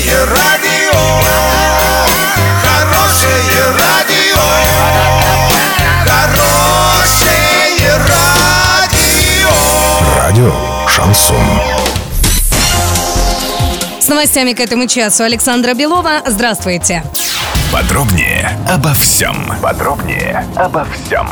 Хорошее радио, хорошее радио, хорошее радио. Радио Шансон. С новостями к этому часу Александра Белова. Здравствуйте. Подробнее обо всем. Подробнее обо всем.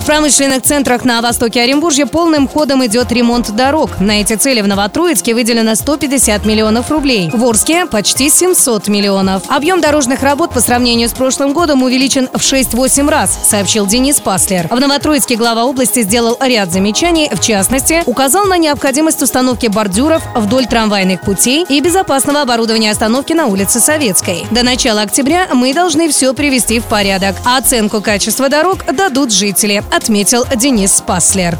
В промышленных центрах на востоке Оренбуржья полным ходом идет ремонт дорог. На эти цели в Новотроицке выделено 150 миллионов рублей. В Орске – почти 700 миллионов. Объем дорожных работ по сравнению с прошлым годом увеличен в 6-8 раз, сообщил Денис Паслер. В Новотроицке глава области сделал ряд замечаний, в частности, указал на необходимость установки бордюров вдоль трамвайных путей и безопасного оборудования остановки на улице Советской. До начала октября мы должны все привести в порядок, оценку качества дорог дадут жители отметил Денис Паслер.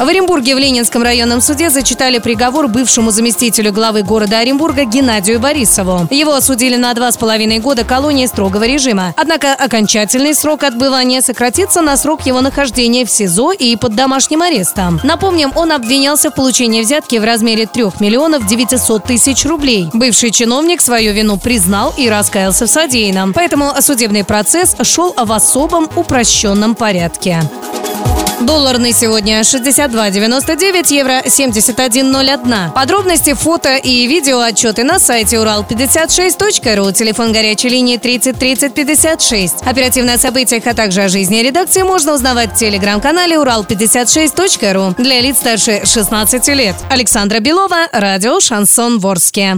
В Оренбурге в Ленинском районном суде зачитали приговор бывшему заместителю главы города Оренбурга Геннадию Борисову. Его осудили на два с половиной года колонии строгого режима. Однако окончательный срок отбывания сократится на срок его нахождения в СИЗО и под домашним арестом. Напомним, он обвинялся в получении взятки в размере 3 миллионов 900 тысяч рублей. Бывший чиновник свою вину признал и раскаялся в содеянном. Поэтому судебный процесс шел в особом упрощенном порядке. Доллар на сегодня 62.99, евро 71.01. Подробности, фото и видео отчеты на сайте урал56.ру, телефон горячей линии 30 30 56. Оперативно о событиях, а также о жизни редакции можно узнавать в телеграм-канале урал56.ру для лиц старше 16 лет. Александра Белова, радио «Шансон Ворске».